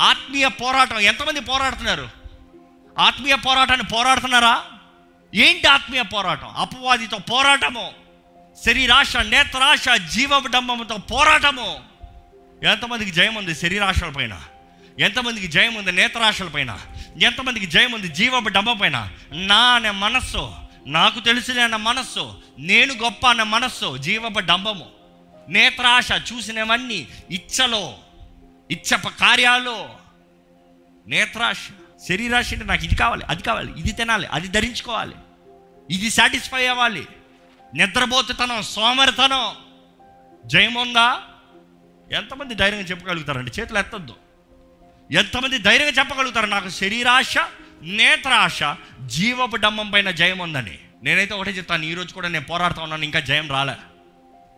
ఆత్మీయ పోరాటం. ఎంతమంది పోరాడుతున్నారు? ఆత్మీయ పోరాటాన్ని పోరాడుతున్నారా? ఏంటి ఆత్మీయ పోరాటం? అపవాదితో పోరాటము శరీరాశ నేత్రాశ జీవడంబంతో పోరాటము. ఎంతమందికి జయం ఉంది శరీరాశల పైన? ఎంతమందికి జయం ఉంది నేత్రాశల పైన? ఎంతమందికి జయం ఉంది జీవపు డంబం పైన? నా అనే మనస్సు నాకు తెలుసులే అన్న మనస్సు నేను గొప్ప అన్న మనస్సు జీవపు డంబము నేత్రాశ చూసినవన్నీ ఇచ్చలో. ఇచ్చప కార్యాలు నేత్రాశ శరీరాశ అంటే నాకు ఇది కావాలి అది కావాలి ఇది తినాలి అది ధరించుకోవాలి ఇది సాటిస్ఫై అవ్వాలి. నిద్రపోతుతనం సోమరితనం. జయం ఉందా? ఎంతమంది ధైర్యంగా చెప్పగలుగుతారండి? చేతులు ఎత్తద్దు. ఎంతమంది ధైర్యంగా చెప్పగలుగుతారు? నాకు శరీరాశ నేత్రాశ జీవపు డమ్మం పైన జయం ఉందని. నేనైతే ఒకటే చెప్తాను ఈరోజు కూడా నేను పోరాడుతూ ఉన్నాను ఇంకా జయం రాలే.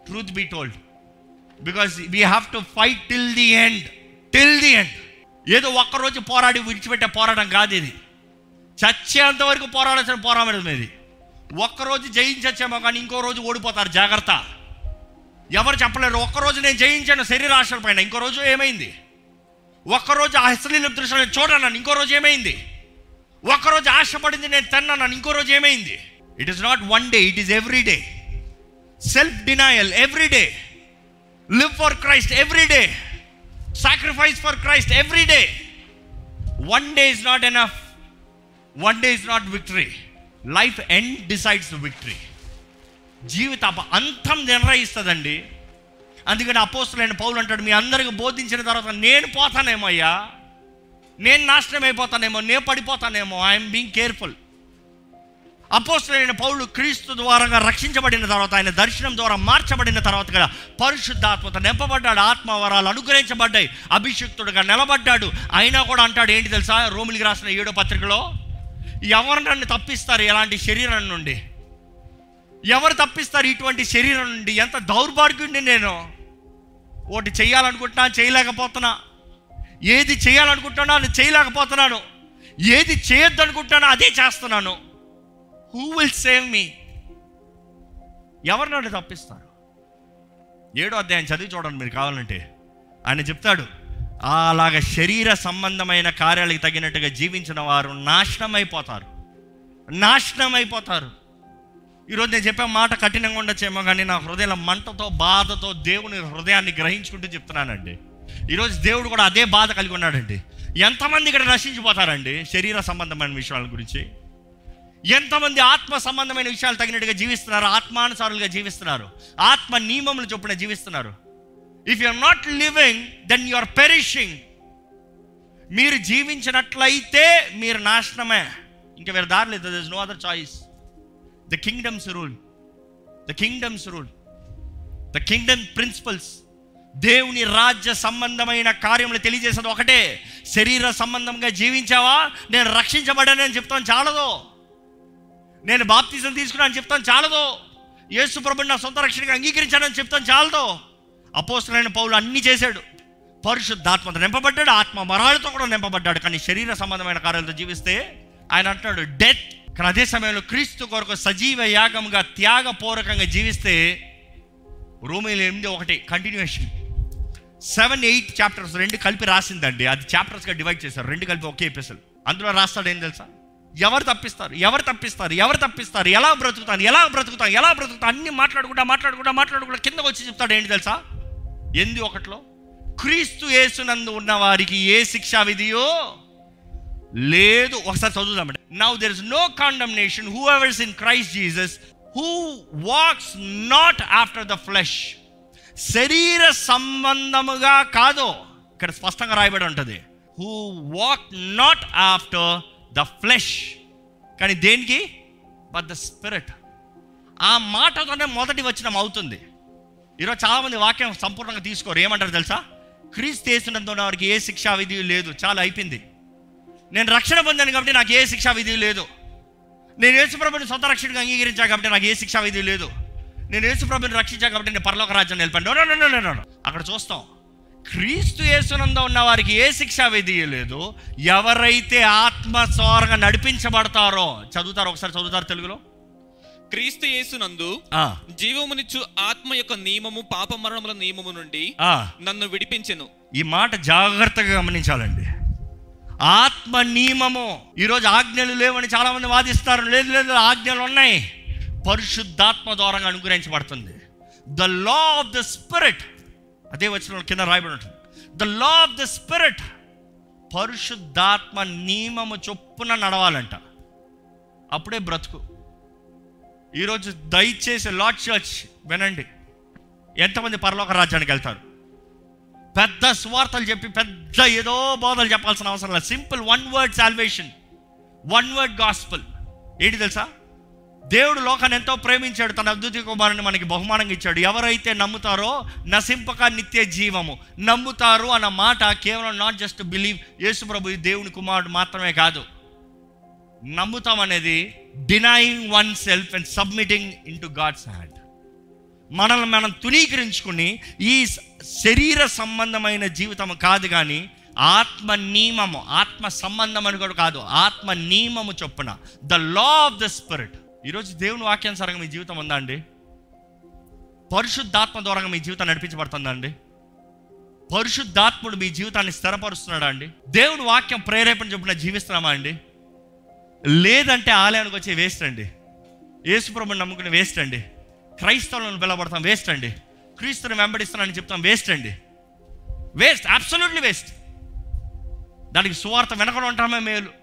Truth be told because we have to fight till the end till the end ఏదో ఒక్కరోజు పోరాడి విడిచిపెట్టే పోరాటం కాదు ఇది. చచ్చేంత వరకు పోరాడాల్సిన పోరాటం ఇది ఒక్కరోజు జయించచ్చేమో కానీ ఇంకో రోజు ఓడిపోతారు జాగ్రత్త. ఎవరు చెప్పలేరు ఒక్కరోజు నేను జయించాను శరీరాశల పైన ఇంకో రోజు ఏమైంది? ఒక్కరోజు ఆ అశ్లీల దృశ్యాలు చూడన్నాను ఇంకో రోజు ఏమైంది? ఒక్కరోజు ఆశపడింది నేను తిన్నాను ఇంకో రోజు ఏమైంది? It is not one day it is every day self denial every day live for Christ every day sacrifice for Christ every day one day is not enough one day is not victory life end decides victory జీవిత అంతం నిర్ణయిస్తుందండి. అందుకని అపోస్తులైన పౌలు అంటాడు మీ అందరికి బోధించిన తర్వాత నేను పోతానేమో అయ్యా నేను నాశనం అయిపోతానేమో నేను పడిపోతానేమో? ఐఎమ్ బీయింగ్ కేర్ఫుల్ అపోస్తులైన పౌలు క్రీస్తు ద్వారా రక్షించబడిన తర్వాత ఆయన దర్శనం ద్వారా మార్చబడిన తర్వాత కూడా పరిశుద్ధాత్మత నింపబడ్డాడు. ఆత్మవరాలు అనుగ్రహించబడ్డాయి. అభిషిక్తుడుగా నిలబడ్డాడు. అయినా కూడా అంటాడు ఏంటి తెలుసా? రోమిలికి రాసిన ఏడో పత్రికలో ఎవరు నన్ను తప్పిస్తారు ఎలాంటి శరీరం నుండి? ఎవరు తప్పిస్తారు ఇటువంటి శరీరం నుండి? ఎంత దౌర్భాగ్యుండి నేను? ఒకటి చేయాలనుకుంటున్నా చేయలేకపోతున్నా. ఏది చేయాలనుకుంటున్నా అది చేయలేకపోతున్నాను. ఏది చేయొద్దనుకుంటున్నానో అదే చేస్తున్నాను. హూ విల్ సేవ్ మీ ఎవరు నన్ను తప్పిస్తారు? ఏడో అధ్యాయం చదివి చూడండి మీరు కావాలంటే. ఆయన చెప్తాడు అలాగ శరీర సంబంధమైన కార్యాలకు తగినట్టుగా జీవించిన వారు నాశనం అయిపోతారు నాశనం అయిపోతారు ఈరోజు నేను చెప్పే మాట కఠినంగా ఉండొచ్చేమో కానీ నా హృదయం మంటతో బాధతో దేవుని హృదయాన్ని గ్రహించుకుంటూ చెప్తున్నానండి. ఈరోజు దేవుడు కూడా అదే బాధ కలిగి ఉన్నాడండి. ఎంతమంది ఇక్కడ నశించిపోతారండి? శరీర సంబంధమైన విషయాల గురించి. ఎంతమంది ఆత్మ సంబంధమైన విషయాలు తగినట్టుగా జీవిస్తున్నారు ఆత్మానుసారులుగా జీవిస్తున్నారు ఆత్మ నియమములు చొప్పున జీవిస్తున్నారు. If you are not living then you are perishing మీరు జీవించినట్లయితే మీరు నాశనమే. ఇంకా వేరే దారి లేదు there is no other choice the kingdoms rule the kingdoms rule the kingdom principles దేవుని రాజ్య సంబంధమైన కార్యములు తెలియజేసేది ఒకటే. శరీర సంబంధంగా జీవించావా? నేను రక్షించబడానని చెప్తాను చాలదు. నేను బాప్తిజం తీసుకున్నాను చెప్తాను చాలదు. యేసు ప్రభుని నా సొంత రక్షణగా అంగీకరించానని చెప్తాను చాలదో. అపోస్తులైన పౌలు అన్ని చేశాడు. పరిశుద్ధాత్మతో నింపబడ్డాడు ఆత్మ మరాలతో కూడా నింపబడ్డాడు. కానీ శరీర సంబంధమైన కార్యాలతో జీవిస్తే ఆయన అంటున్నాడు డెత్. కానీ అదే సమయంలో క్రీస్తు కొరకు సజీవ యాగంగా త్యాగపూర్వకంగా జీవిస్తే రోమిలు ఎనిమిది ఒకటి కంటిన్యూషన్ సెవెన్ ఎయిట్ చాప్టర్స్ రెండు కలిపి రాసిందండి. అది చాప్టర్స్గా డివైడ్ చేశారు. రెండు కలిపి ఒకే ఎపిసోడ్ అందులో రాస్తాడు ఏం తెలుసా? ఎవరు తప్పిస్తారు? ఎవరు తప్పిస్తారు? ఎవరు తప్పిస్తారు? ఎలా బ్రతుకుతాను ఎలా బ్రతుకుతాను ఎలా బ్రతుకుతాను అన్ని మాట్లాడుకుంటా మాట్లాడుకుంటా మాట్లాడుకుంటా కిందకు వచ్చి చెప్తాడు. ఏంటి తెలుసా? ఎందు ఒకటిలో? క్రీస్తు యేసునందు ఉన్న వారికి ఏ శిక్షా విధియో లేదు. ఒకసారి చదువుదామండి now there is no condemnation whoever's in Christ Jesus who walks not after the flesh శరీర సంబంధముగా కాదు ఇక్కడ స్పష్టంగా రాయబడి ఉంటుంది. Who walk not after the flesh. కానీ దేనికి? But the spirit. ఆ మాటతోనే మొదటి వచనం అవుతుంది. ఈరోజు చాలామంది వాక్యం సంపూర్ణంగా తీసుకోరు. ఏమంటారు తెలుసా? క్రీస్తు వేసినందున వారికి ఏ శిక్షా విధి లేదు. చాలా అయిపోయింది. నేను రక్షణ పొందాను కాబట్టి నాకు ఏ శిక్షా విధి లేదు. నేను యేసుప్రభుని సొంత రక్షణగా అంగీకరించా కాబట్టి నాకు ఏ శిక్షా విధి లేదు. నేను యేసుప్రభుని రక్షించా కాబట్టి నేను పరలోక రాజ్యం వెళ్ళిపోయాను అక్కడ చూస్తాం. క్రీస్తు యేసునంద ఉన్న వారికి ఏ శిక్షా విధి లేదు ఎవరైతే ఆత్మ స్వరంగా నడిపించబడతారో చదువుతారు ఒకసారి చదువుతారు తెలుగులో? క్రీస్తు యేసునందు ఆ, జీవమునిచ్చు ఆత్మ యొక్క నియమము పాప మరణముల నియమము నుండి ఆ. నన్ను విడిపించెను. ఈ మాట జాగ్రత్తగా గమనించాలండి. ఆత్మ నియమము. ఈరోజు ఆజ్ఞలు లేవని చాలా మంది వాదిస్తారు. లేదు లేదు ఆజ్ఞలు ఉన్నాయి. పరిశుద్ధాత్మ ద్వారా అనుగ్రహించబడుతుంది. The law of the spirit అదే వచ్చిన కింద రాయబడి ఉంటుంది the law of the spirit పరిశుద్ధాత్మ నియమము చొప్పున నడవాలంట. అప్పుడే బ్రతుకు. ఈరోజు దయచేసి లార్డ్ చర్చ్ వినండి. ఎంతమంది పరలోక రాజ్యానికి వెళ్తారు? పెద్ద స్వార్థలు చెప్పి పెద్ద ఏదో బోధలు చెప్పాల్సిన అవసరం లేదు. Simple one word salvation. One word gospel. ఏంటి తెలుసా? దేవుడు లోకాన్ని ఎంతో ప్రేమించాడు. తన అద్భుత కుమారుని మనకి బహుమానంగా ఇచ్చాడు. ఎవరైతే నమ్ముతారో నశింపక నిత్య జీవము. నమ్ముతారు అన్న మాట కేవలం నాట్ జస్ట్ బిలీవ్ యేసు ప్రభు దేవుని కుమారుడు మాత్రమే కాదు. నమ్ముతాం అనేది denying oneself and submitting into God's hand మనల్ని మనం తునీకరించుకుని ఈ శరీర సంబంధమైన జీవితం కాదు కానీ ఆత్మ నియమము ఆత్మ సంబంధం అని కూడా కాదు ఆత్మ నియమము చొప్పున the law of the spirit ఈరోజు దేవుని వాక్యానుసారంగా మీ జీవితం ఉందా అండి? పరిశుద్ధాత్మ ద్వారా మీ జీవితం నడిపించబడుతుందా అండి? పరిశుద్ధాత్ముడు మీ జీవితాన్ని స్థిరపరుస్తున్నాడా అండి? దేవుని వాక్యం ప్రేరేపణ చొప్పున జీవిస్తున్నామా అండి? లేదంటే ఆలయానికి వచ్చి వేస్ట్ అండి. యేసుప్రభుని నమ్ముకుని వేస్ట్ అండి. క్రైస్తవులను పిలబడతాం వేస్ట్ అండి. క్రీస్తుని వెంబడిస్తున్నానని చెప్తాం వేస్ట్ అండి. వేస్ట్ అబ్సల్యూట్లీ వేస్ట్ దానికి సువార్త వెనకడం ఉంటామే మేలు.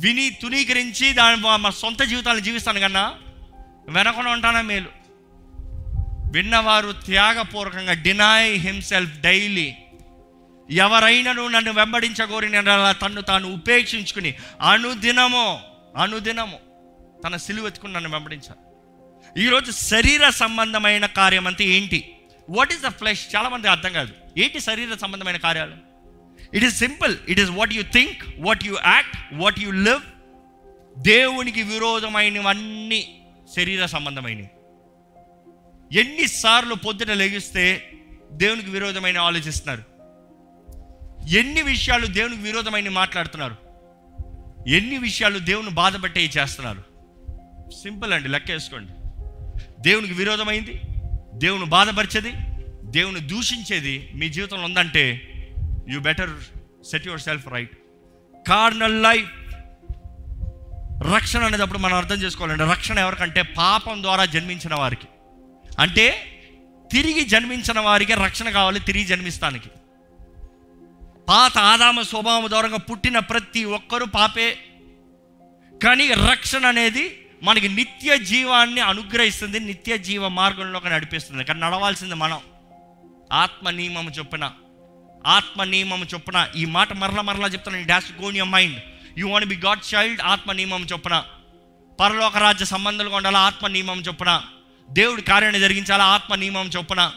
విని తునీకరించి దాని మా- సొంత జీవితాలను జీవిస్తాను కన్నా వెనకడం ఉంటానే మేలు. విన్నవారు త్యాగపూర్వకంగా డినై హిమ్సెల్ఫ్ డైలీ ఎవరైనాను నన్ను వెంబడించగోరి నేను అలా తను తాను ఉపేక్షించుకుని అనుదినము అనుదినము తన సిలువెత్తుకుని నన్ను వెంబడించాలి. ఈరోజు శరీర సంబంధమైన కార్యం అంటే ఏంటి? వాట్ ఈస్ ద ఫ్లెష్ చాలామంది అర్థం కాదు. ఏంటి శరీర సంబంధమైన కార్యాలు? It is simple it is what you think what you act what you live దేవునికి విరోధమైనవన్నీ శరీర సంబంధమైనవి. ఎన్నిసార్లు పొద్దున లెగిస్తే దేవునికి విరోధమైన ఆలోచిస్తున్నారు. ఎన్ని విషయాలు దేవునికి విరోధమైన మాట్లాడుతున్నారు. ఎన్ని విషయాలు దేవుని బాధపట్టే చేస్తున్నారు. సింపుల్ అండి లెక్క వేసుకోండి దేవునికి విరోధమైంది దేవుని బాధపరిచేది దేవుని దూషించేది మీ జీవితంలో ఉందంటే you better set yourself right carnal life రక్షణ అనేటప్పుడు మనం అర్థం చేసుకోవాలండి. రక్షణ ఎవరికంటే పాపం ద్వారా జన్మించిన వారికి. అంటే తిరిగి జన్మించిన వారికి రక్షణ కావాలి తిరిగి జన్మిస్తానికి. పాత ఆదామ స్వభావం ద్వారా పుట్టిన ప్రతి ఒక్కరూ పాపే. కానీ రక్షణ అనేది మనకి నిత్య జీవాన్ని అనుగ్రహిస్తుంది నిత్య జీవ మార్గంలోకి నడిపిస్తుంది. కానీ నడవాల్సింది మనం. ఆత్మ నియమం చొప్పున. ఆత్మ నియమం చొప్పున ఈ మాట మరలా మరలా చెప్తాను dash gone your mind. You want be God child ఆత్మ నియమం చొప్పున. పరలోక రాజ్య సంబంధాలుగా ఉండాలా ఆత్మ నియమం చొప్పున. దేవుడి కార్యాన్ని జరిగించాలా ఆత్మ నియమం చొప్పున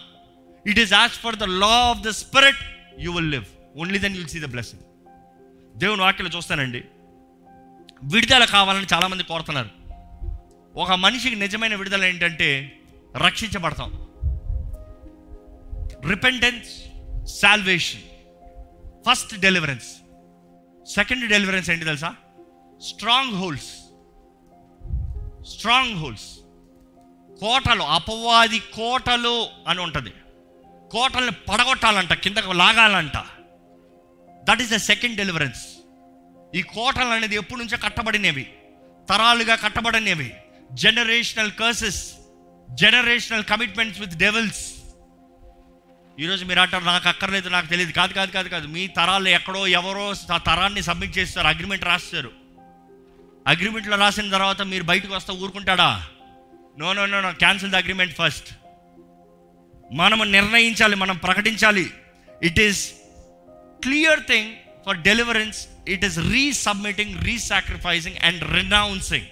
it is as for the law of the spirit you will live only then you'll see the blessing దేవుని వాక్యలో చూస్తానండి. విడుదల కావాలని చాలామంది కోరుతున్నారు. ఒక మనిషికి నిజమైన విడుదల ఏంటంటే రక్షించబడతాం. Repentance salvation first deliverance second deliverance ఏంటి తెలుసా? స్ట్రాంగ్ హోల్స్ స్ట్రాంగ్ హోల్స్ కోటలు అపవాది కోటలు అని ఉంటుంది. కోటల్ని పడగొట్టాలంట కిందకు లాగాలంట. That is the second deliverance ఈ కోటలు అనేది ఎప్పటి నుంచో కట్టబడినవి. తరాలుగా కట్టబడినవి. Generational curses generational commitments with devils ఈరోజు మీరు అంటారు నాకు అక్కర్లేదు నాకు తెలియదు. కాదు కాదు కాదు కాదు. మీ తరాలు ఎక్కడో ఎవరో తరాన్ని సబ్మిట్ చేస్తారు అగ్రిమెంట్ రాస్తారు. అగ్రిమెంట్లో రాసిన తర్వాత మీరు బయటకు వస్తే ఊరుకుంటాడా? No no no no. Cancel the agreement first. మనము నిర్ణయించాలి మనం ప్రకటించాలి. It is clear thing for deliverance it is resubmitting resacrificing and renouncing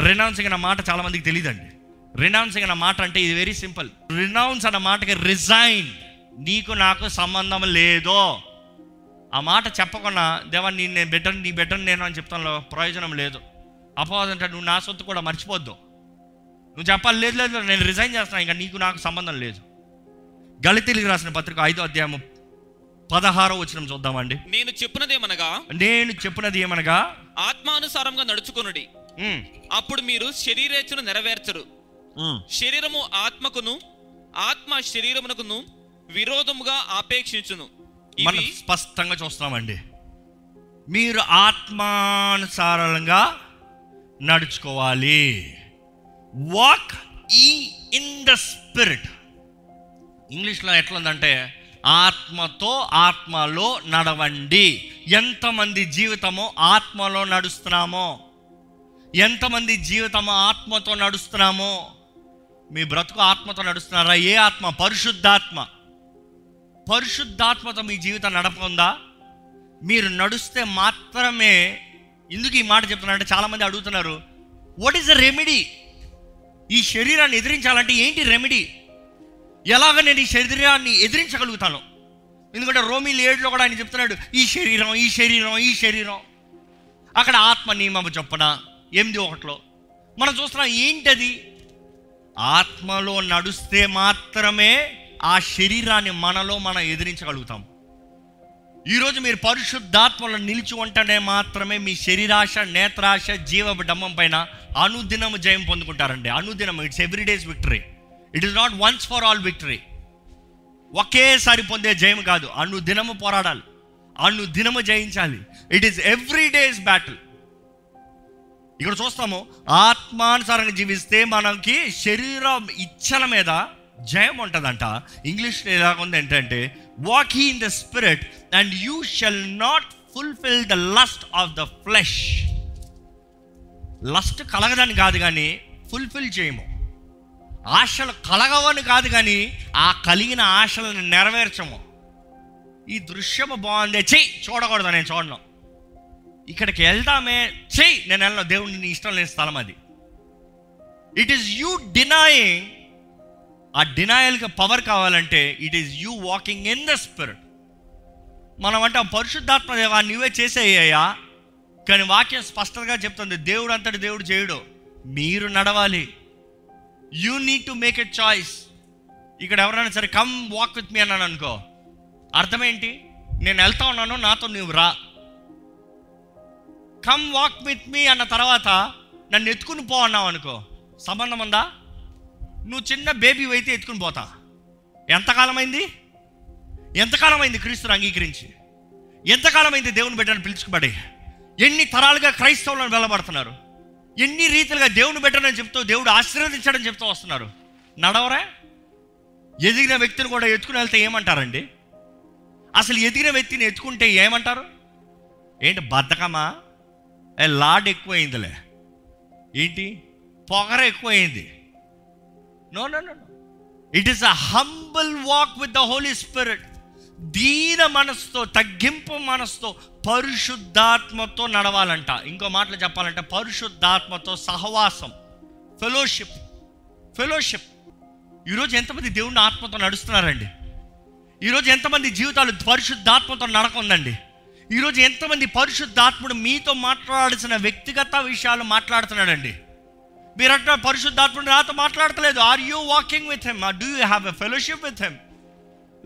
renouncing అన్న మాట చాలా మందికి తెలియదండి రినౌన్సింగ్ అన్న మాట అంటే ఇది వెరీ సింపుల్ రినౌన్స్ అన్న మాటకి రిజైన్ నీకు నాకు సంబంధం లేదో. ఆ మాట చెప్పకుండా దేవా నీ నేను బెటర్ నీ బెటర్ నేను అని చెప్తాను ప్రయోజనం లేదు. అపవాదం అంటే నువ్వు నా సొత్తు కూడా మర్చిపోద్దు. నువ్వు చెప్పాలి లేదు లేదు నేను రిజైన్ చేస్తాను ఇంకా నీకు నాకు సంబంధం లేదు. గళితీలకు రాసిన పత్రిక ఐదో అధ్యాయము పదహారో వచనం చూద్దామండి. నేను చెప్పినదేమనగా నేను చెప్పినది ఏమనగా? ఆత్మానుసారంగా నడుచుకొనుడి. అప్పుడు మీరు శరీరేచ్ఛను నెరవేర్చరు. శరీరము ఆత్మకును ఆత్మ శరీరమునకును విరోధముగా ఆపేక్షించును. మనం స్పష్టంగా చూస్తున్నామండి. మీరు ఆత్మానుసారంగా నడుచుకోవాలి. వాక్ ఈ ఇన్ ద స్పిరిట్ ఇంగ్లీష్లో ఎట్లుందంటే ఆత్మతో ఆత్మలో నడవండి. ఎంతమంది జీవితము ఆత్మలో నడుస్తున్నామో? ఎంతమంది జీవితము ఆత్మతో నడుస్తున్నామో? మీ బ్రతుకు ఆత్మతో నడుస్తున్నారా? ఏ ఆత్మ? పరిశుద్ధాత్మ. పరిశుద్ధాత్మతో మీ జీవితం నడపకుందా మీరు నడుస్తే మాత్రమే ఎందుకు ఈ మాట చెప్తున్నారంటే చాలామంది అడుగుతున్నారు వాట్ ఈస్ ద రెమెడీ ఈ శరీరాన్ని ఎదిరించాలంటే ఏంటి రెమెడీ ఎలాగ నేను ఈ శరీరాన్ని ఎదిరించగలుగుతాను? ఎందుకంటే రోమిల్ ఏడులో కూడా ఆయన చెప్తున్నాడు ఈ శరీరం ఈ శరీరం ఈ శరీరం. అక్కడ ఆత్మ నియమము చొప్పున ఎనిమిది ఒకటిలో మనం చూస్తున్నాం ఏంటది? ఆత్మలో నడుస్తే మాత్రమే ఆ శరీరాన్ని మనలో మనం ఎదిరించగలుగుతాం. ఈరోజు మీరు పరిశుద్ధాత్మలో నిలిచి ఉంటేనే మాత్రమే మీ శరీరాశ నేత్రాశ జీవ డమ్మం పైన అనుదినము జయం పొందుకుంటారండి. అనుదినం it's every day's victory it is not once for all victory ఒకేసారి పొందే జయం కాదు. అనుదినము పోరాడాలి. అనుదినము జయించాలి. It is every day's battle ఇక్కడ చూస్తాము ఆత్మానుసారంగా జీవిస్తే మనకి శరీరం ఇచ్చల మీద జయం ఉంటుందంట. ఇంగ్లీష్లో ఎలాగుంది ఉంది ఏంటంటే walk in the spirit and you shall not fulfil the lust of the flesh lust కలగదని కాదు కానీ ఫుల్ఫిల్ చేయము. ఆశలు కలగవని కాదు కానీ ఆ కలిగిన ఆశలను నెరవేర్చము. ఈ దృశ్యము బాగుంది. చెయ్యి చూడకూడదు నేను చూడను. ఇక్కడికి వెళ్దామే. చెయ్యి నేను వెళ్ళను. దేవుడిని నీ ఇష్టం లేని స్థలం అది. ఇట్ ఈస్ యూ డినాయింగ్ ఆ డినాయల్కి పవర్ కావాలంటే it is you walking in the spirit మనం అంటే పరిశుద్ధాత్మ దేవా నువ్వే చేసేయ్యా. కానీ వాక్యం స్పష్టంగా చెప్తుంది దేవుడు అంతటి దేవుడు చేయడు. మీరు నడవాలి. You need to make a choice ఇక్కడ ఎవరైనా సరే కమ్ వాక్ విత్ మీ అన్నాను అనుకో. అర్థమేంటి నేను వెళ్తా ఉన్నాను నాతో నువ్వు రా. కమ్ వాక్ విత్ మీ అన్న తర్వాత నన్ను ఎత్తుకుని పో అన్నావు అనుకో. సంబంధం ఉందా? నువ్వు చిన్న బేబీ అయితే ఎత్తుకుని పోతా. ఎంతకాలమైంది? ఎంతకాలమైంది ఎంతకాలం అయింది క్రీస్తుని అంగీకరించి? ఎంతకాలమైంది దేవుని బిడ్డను పిలుచుకుబడి? ఎన్ని తరాలుగా క్రైస్తవులను వెళ్ళబడుతున్నారు ఎన్ని రీతిలుగా దేవుని బిడ్డనని చెప్తూ దేవుడు ఆశీర్వదించడం చెప్తూ వస్తున్నారు? నడవరా? ఎదిగిన వ్యక్తిని కూడా ఎత్తుకుని వెళ్తే ఏమంటారండి? అసలు ఎదిగిన వ్యక్తిని ఎత్తుకుంటే ఏమంటారు? ఏంటి బద్ధకమా? లాడ్ ఎక్కువైందిలే. ఏంటి? పొగర ఎక్కువైంది. No no no it is a humble walk with the holy spirit దీన మనసుతో తగ్గింపు మనసుతో పరిశుద్ధాత్మతో నడవాలంట. ఇంకో మాటలు చెప్పాలంటే పరిశుద్ధాత్మతో సహవాసం ఫెలోషిప్ ఫెలోషిప్ ఈరోజు ఎంతమంది దేవుని ఆత్మతో నడుస్తున్నారండి? ఈరోజు ఎంతమంది జీవితాలు పరిశుద్ధాత్మతో నడకుందండి? ఈరోజు ఎంతమంది పరిశుద్ధాత్ముడు మీతో మాట్లాడాల్సిన వ్యక్తిగత విషయాలు మాట్లాడుతున్నాడండి? మీరు అంటే పరిశుద్ధాత్ముడు నాతో మాట్లాడతలేదు. Are you walking with him do you have a fellowship with him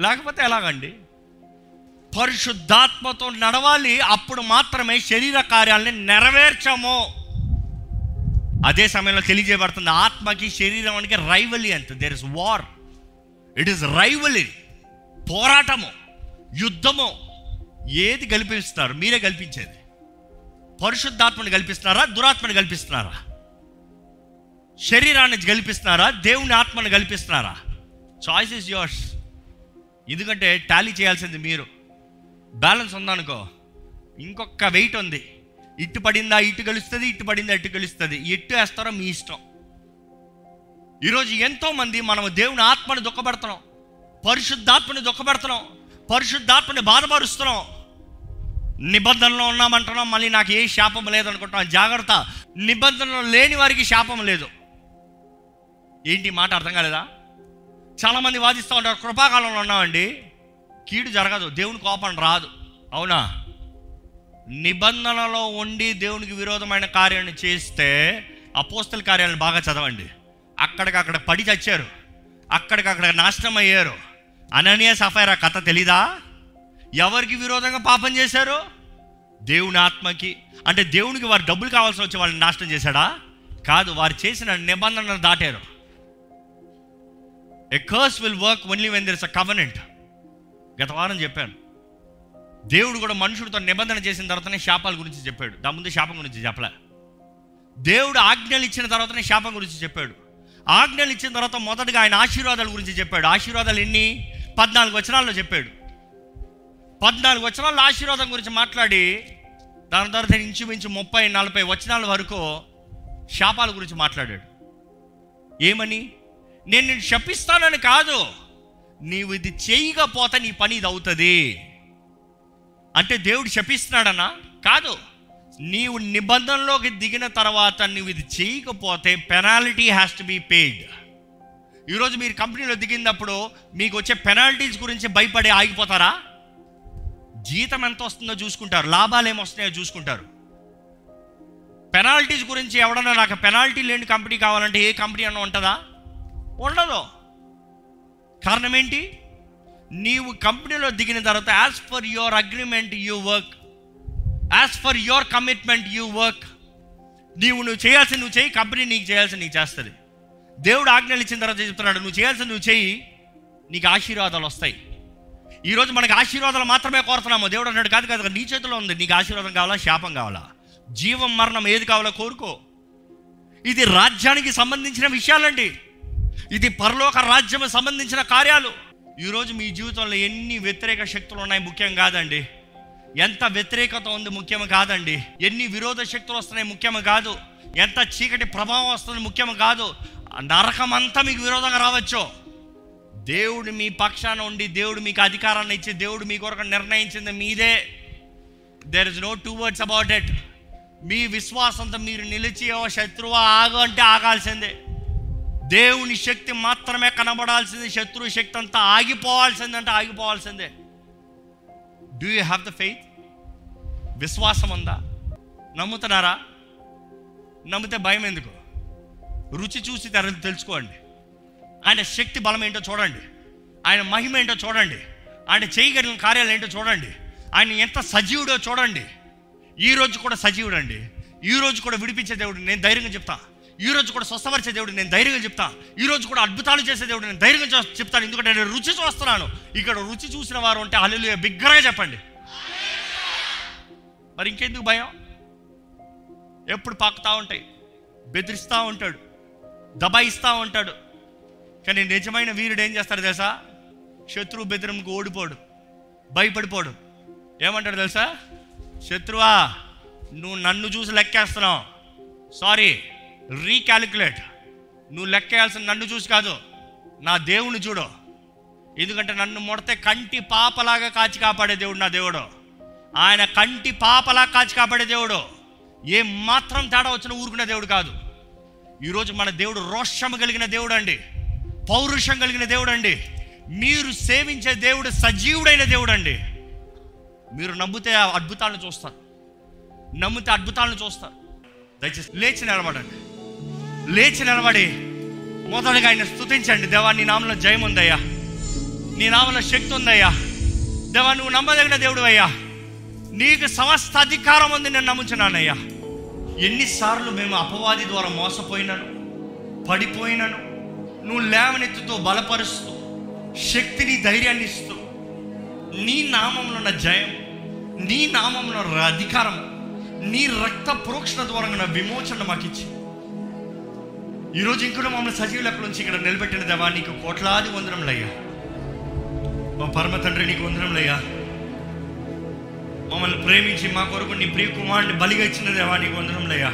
లేకపోతే ఎలాగండి? పరిశుద్ధాత్మతో నడవాలి అప్పుడు మాత్రమే శరీర కార్యాలని నెరవేర్చము. అదే సమయంలో తెలియజేయబడుతుంది ఆత్మకి శరీరానికి రైవలి అంత. There is war it is rivalry పోరాటము. యుద్ధము. ఏది కల్పిస్తున్నారు? మీరే కల్పించేది. పరిశుద్ధాత్మని కల్పిస్తున్నారా? దురాత్మని కల్పిస్తున్నారా? శరీరాన్ని కల్పిస్తున్నారా? దేవుని ఆత్మని కల్పిస్తున్నారా? చాయిస్ ఇస్ యోర్స్ ఎందుకంటే టాలీ చేయాల్సింది మీరు. బ్యాలెన్స్ ఉందనుకో. ఇంకొక వెయిట్ ఉంది. ఇటు పడిందా ఇటు గెలుస్తుంది ఇటు పడిందా ఇటు గెలుస్తుంది ఎట్టు వేస్తారో మీ ఇష్టం. ఈరోజు ఎంతోమంది మనం దేవుని ఆత్మని దుఃఖపడుతున్నాం. పరిశుద్ధాత్మని దుఃఖపడుతున్నాం. పరిశుద్ధాత్మని బాధపరుస్తున్నాం. నిబంధనలో ఉన్నామంటున్నాం మళ్ళీ నాకు ఏ శాపం లేదనుకుంటున్నాం. జాగ్రత్త నిబంధనలో లేని వారికి శాపం లేదు. ఏంటి మాట అర్థం కాలేదా? చాలామంది వాదిస్తూ ఉంటారు కృపాకాలంలో ఉన్నామండి. కీడు జరగదు దేవుని కోపం రాదు. అవునా? నిబంధనలో ఉండి దేవునికి విరోధమైన కార్యాన్ని చేస్తే అపోస్తల కార్యాలను బాగా చదవండి. అక్కడికక్కడ పడి చచ్చారు. అక్కడికక్కడ నాశనం అయ్యారు అననీయ సఫైరా కథ తెలీదా? ఎవరికి విరోధంగా పాపం చేశారు? దేవుని ఆత్మకి. అంటే దేవునికి వారు డబ్బులు కావాల్సి వచ్చి వాళ్ళని నాశనం చేశాడా? కాదు వారు చేసిన నిబంధనలు దాటారు. A curse will work only when there is a covenant గత వారం చెప్పాను. దేవుడు కూడా మనుషుడితో నిబంధన చేసిన తర్వాతనే శాపాల గురించి చెప్పాడు. దాని ముందు శాపం గురించి చెప్పలే. దేవుడు ఆజ్ఞలు ఇచ్చిన తర్వాతనే శాపం గురించి చెప్పాడు. ఆజ్ఞలు ఇచ్చిన తర్వాత మొదటగా ఆయన ఆశీర్వాదాల గురించి చెప్పాడు. ఆశీర్వాదాలు ఎన్ని? పద్నాలుగు వచనాల్లో చెప్పాడు. పద్నాలుగు వచనాల ఆశీర్వాదం గురించి మాట్లాడి దాని తర్వాత ఇంచుమించు ముప్పై నలభై వచనాల వరకు శాపాల గురించి మాట్లాడాడు. ఏమని? నేను నిన్ను శపిస్తానని కాదు. నీవు ఇది చేయకపోతే నీ పని ఇది అవుతుంది. అంటే దేవుడు శపిస్తున్నాడనా? కాదు. నీవు నిబంధనలోకి దిగిన తర్వాత నువ్వు ఇది చేయకపోతే penalty has to be paid ఈరోజు మీరు కంపెనీలో దిగినప్పుడు మీకు వచ్చే పెనాల్టీస్ గురించి భయపడి ఆగిపోతారా? జీతం ఎంత వస్తుందో చూసుకుంటారు. లాభాలు ఏమొస్తున్నాయో చూసుకుంటారు. పెనాల్టీస్ గురించి ఎవడన్నా నాకు పెనాల్టీ లేని కంపెనీ కావాలంటే ఏ కంపెనీ అన్న ఉంటుందా? ఉండదు. కారణం ఏంటి? నీవు కంపెనీలో దిగిన తర్వాత as per your agreement you work as per your commitment you work నీవు నువ్వు చేయాల్సింది నువ్వు చేయి కంపెనీ నీకు చేయాల్సింది నీకు చేస్తుంది. దేవుడు ఆజ్ఞలు ఇచ్చిన తర్వాత చెప్తున్నాడు? నువ్వు చేయాల్సింది నువ్వు చేయి. నీకు ఆశీర్వాదాలు వస్తాయి. ఈరోజు మనకి ఆశీర్వాదాలు మాత్రమే కోరుతున్నాము. దేవుడు అన్నాడు కాదు కాదు నీ చేతిలో ఉంది. నీకు ఆశీర్వాదం కావాలా? శాపం కావాలా? జీవం మరణం ఏది కావాలో కోరుకో. ఇది రాజ్యానికి సంబంధించిన విషయాలండి. ఇది పరలోక రాజ్యం సంబంధించిన కార్యాలు. ఈరోజు మీ జీవితంలో ఎన్ని వ్యతిరేక శక్తులు ఉన్నాయి? ముఖ్యం కాదండి. ఎంత వ్యతిరేకత ఉంది? ముఖ్యం కాదండి. ఎన్ని విరోధ శక్తులు వస్తున్నాయి? ముఖ్యం కాదు. ఎంత చీకటి ప్రభావం వస్తుంది? ముఖ్యం కాదు. నరకం అంతా మీకు విరోధంగా రావచ్చు? దేవుడు మీ పక్షాన ఉండి దేవుడు మీకు అధికారాన్ని ఇచ్చి దేవుడు మీ కొరకు నిర్ణయించింది మీదే. There is no two words about it మీ విశ్వాసంతో మీరు నిలిచి ఓ శత్రువా ఆగు అంటే ఆగాల్సిందే. దేవుని శక్తి మాత్రమే కనబడాల్సింది శత్రు శక్తి అంతా ఆగిపోవాల్సిందే అంటే ఆగిపోవాల్సిందే. Do you have the faith విశ్వాసం ఉందా? నమ్ముతున్నారా? నమ్మితే భయం ఎందుకు? రుచి చూసి తరలి తెలుసుకోండి. ఆయన శక్తి బలం ఏంటో చూడండి. ఆయన మహిమ ఏంటో చూడండి. ఆయన చేయగలిగిన కార్యాలు ఏంటో చూడండి. ఆయన ఎంత సజీవుడో చూడండి. ఈ రోజు కూడా సజీవుడు అండి ఈ రోజు కూడా విడిపించే దేవుడు నేను ధైర్యంగా చెప్తా. ఈ రోజు కూడా స్వస్థపరిచే దేవుడు నేను ధైర్యంగా చెప్తా. ఈ రోజు కూడా అద్భుతాలు చేసే దేవుడు నేను ధైర్యంగా చెప్తాను. ఎందుకంటే నేను రుచి చూస్తున్నాను. ఇక్కడ రుచి చూసిన వారు ఉంటే అల్లు బిగ్గరగా చెప్పండి. మరి ఇంకెందుకు భయం? ఎప్పుడు పాకుతూ ఉంటాయి. బెదిరిస్తూ ఉంటాడు. దబాయిస్తూ ఉంటాడు. కానీ నిజమైన వీరుడు ఏం చేస్తాడు తెలుసా? శత్రువు బెదిరింకు ఓడిపోడు. భయపడిపోడు. ఏమంటాడు తెలుసా? శత్రువా నువ్వు నన్ను చూసి లెక్కేస్తున్నావు. సారీ రీకాలిక్యులేట్ నువ్వు లెక్కేయాల్సిన నన్ను చూసి కాదు నా దేవుని చూడు. ఎందుకంటే నన్ను ముడితే కంటి పాపలాగా కాచి కాపాడే దేవుడు నా దేవుడు. ఆయన కంటి పాపలా కాచి కాపాడే దేవుడు. ఏ మాత్రం తేడా వచ్చిన ఊరుకునే దేవుడు కాదు. ఈరోజు మన దేవుడు రోషం కలిగిన దేవుడు అండి పౌరుషం కలిగిన దేవుడు అండి మీరు సేవించే దేవుడు సజీవుడైన దేవుడు అండి మీరు నమ్మితే ఆ అద్భుతాలను చూస్తారు. నమ్మితే అద్భుతాలను చూస్తారు. దయచేసి లేచి నిలబడండి. లేచి నిలబడి మొదటగా ఆయన స్తుతించండి. దేవా నీ నామంలో జయం ఉందయ్యా. నీ నామంలో శక్తి ఉందయ్యా. దేవా నువ్వు నమ్మదగిన దేవుడు అయ్యా నీకు సమస్త అధికారం ఉంది నేను నమ్ముచున్నానయ్యా. ఎన్నిసార్లు మేము అపవాది ద్వారా మోసపోయినాను పడిపోయినాను నువ్వు లేవనెత్తుతో బలపరుస్తూ శక్తిని ధైర్యాన్ని ఇస్తూ నీ నామంలో ఉన్న జయం నీ నామంలో ఉన్న అధికారం నీ రక్త ప్రోక్షణ ద్వారా ఉన్న విమోచన మాకు ఇచ్చి ఈరోజు ఇంకొక మమ్మల్ని సజీవుల నుంచి ఇక్కడ నిలబెట్టిన దేవా నీకు కోట్లాది వందనములయ్యా. మా పరమ తండ్రి నీకు వందనములయ్యా. మమ్మల్ని ప్రేమించి మా కొరకు నీ ప్రియ కుమారుని బలిగా ఇచ్చిన దేవా నీకు వందనములయ్యా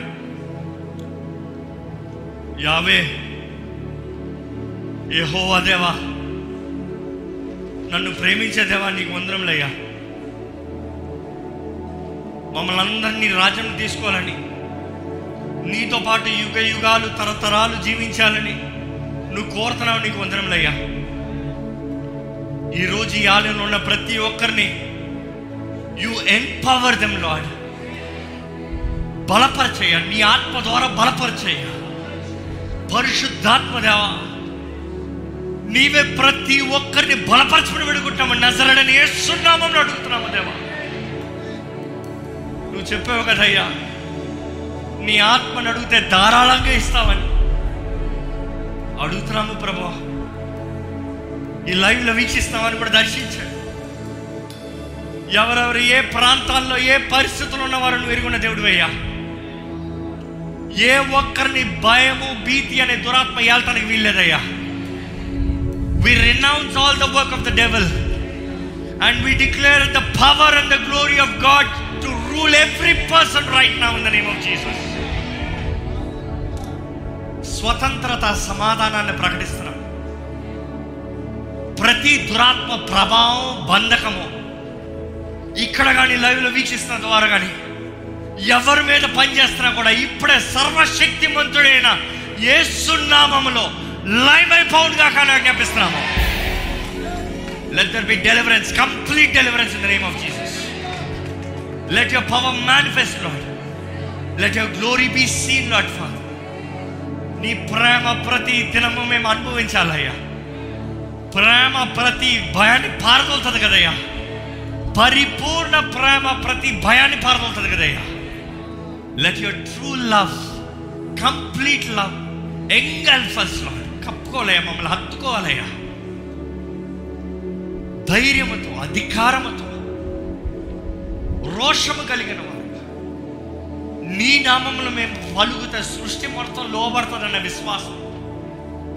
యావే యెహోవా దేవా నన్ను ప్రేమించే దేవా నీకు వందనములయ్యా మమ్మల్ని అందరినీ రాజ్యం తీసుకోవాలని నీతో పాటు యుగ యుగాలు తరతరాలు జీవించాలని నువ్వు కోరుతున్నావు నీకు వందనములయ్యా ఈరోజు ఈ ఆలయంలో ఉన్న ప్రతి ఒక్కరిని యు ఎంపవర్ దెమ్ లాడ్ బలపరచయ్య నీ ఆత్మ ద్వారా బలపరచయ్య పరిశుద్ధాత్మ దేవా నీవే ప్రతి ఒక్కరిని బలపరచుకుని పెడుకుంటాము నజరడని ఏసునామని అడుగుతున్నాము దేవా. నువ్వు చెప్పావు కదయ్యా నీ ఆత్మను అడిగితే ధారాళంగా ఇస్తావని. అడుగుతున్నాము ప్రభా ఈ లైవ్లో వీక్షిస్తామని కూడా దర్శించాడు ఎవరెవరు ఏ ప్రాంతాల్లో ఏ పరిస్థితులు ఉన్నవారు నువ్వు ఎరుగున్న దేవుడు అయ్యా ఏ ఒక్కరిని భయము భీతి అనే దురాత్మ ఏళ్ళటానికి వీల్లేదయ్యా. We renounce all the work of the devil and we declare the power and the glory of God to rule every person right now in the name of Jesus స్వతంత్రత సమాధానాన్ని ప్రకటిస్తున్నాం. ప్రతి దురాత్మ ప్రభావం బంధకము ఇక్కడ కానీ లైవ్లో వీక్షిస్తున్న ద్వారా కానీ ఎవరి మీద పనిచేస్తున్నా కూడా ఇప్పుడే సర్వశక్తిమంతుడైన ఏసునామములో లైవ్ అయిపోవుడుగా కానీ ఆజ్ఞాపిస్తున్నాము. Let there be deliverance complete deliverance in the name of Jesus let your power manifest lord let your glory be seen lord father నీ ప్రేమ ప్రతి దినము మేము అనుభవించాలయ్యా. ప్రేమ ప్రతి భయాన్ని పారదోలుతుంది కదయ్యా. పరిపూర్ణ ప్రేమ ప్రతి భయాన్ని పారదోలుతుంది కదయ్యా let your true love complete love engulfs lord కప్పుకోలేయా మమ్మల్ని హత్తుకోవాలయ్యా. ధైర్యముతో అధికారముతో రోషము కలిగిన వారు. నీ నామంలో మేము పలుగుతా సృష్టి మొత్తం లోబడుతుందన్న విశ్వాసం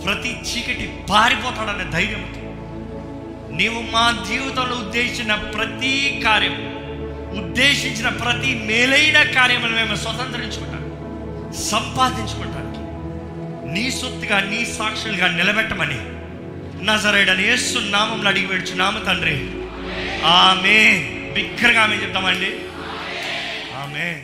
ప్రతి చీకటి పారిపోతాడన్న ధైర్యంతో నీవు మా జీవితంలో ఉద్దేశించిన ప్రతి కార్యం ఉద్దేశించిన ప్రతి మేలైన కార్యములు మేము స్వతంత్రించుకుంటాం సంపాదించుకుంటానికి. నీ సొత్తుగా నీ సాక్షులుగా నిలబెట్టమని నజరేడని యేసు నామంలో అడిగి వేడుచున్నాము తండ్రి. ఆమె బిగ్గరగా ఆమె చెప్తామండి. ఆమె